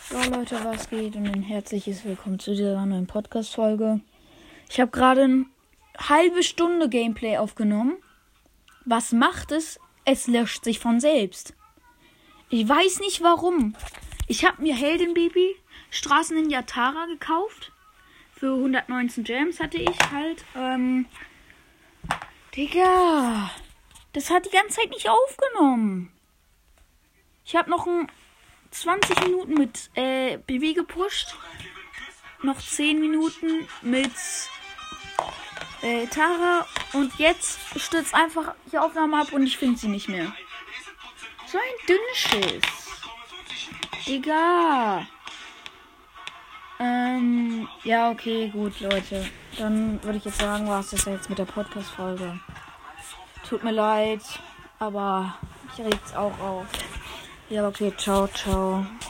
So Leute, was geht und ein herzliches Willkommen zu dieser neuen Podcast-Folge. Ich habe gerade eine halbe Stunde Gameplay aufgenommen. Was macht es? Es löscht sich von selbst. Ich weiß nicht warum. Ich habe mir Heldenbaby Straßen in Yatara gekauft. Für 119 Gems hatte ich halt. Ähm, Digga. Das hat die ganze Zeit nicht aufgenommen. Ich habe noch ein 20 Minuten mit äh, BB gepusht. Noch 10 Minuten mit äh, Tara. Und jetzt stürzt einfach die Aufnahme ab und ich finde sie nicht mehr. So ein Dünnschiss. Digga. Ähm, ja, okay, gut, Leute. Dann würde ich jetzt sagen, war es das jetzt mit der Podcast-Folge. Tut mir leid, aber ich reg's auch auf. Ja, okay, ciao, ciao.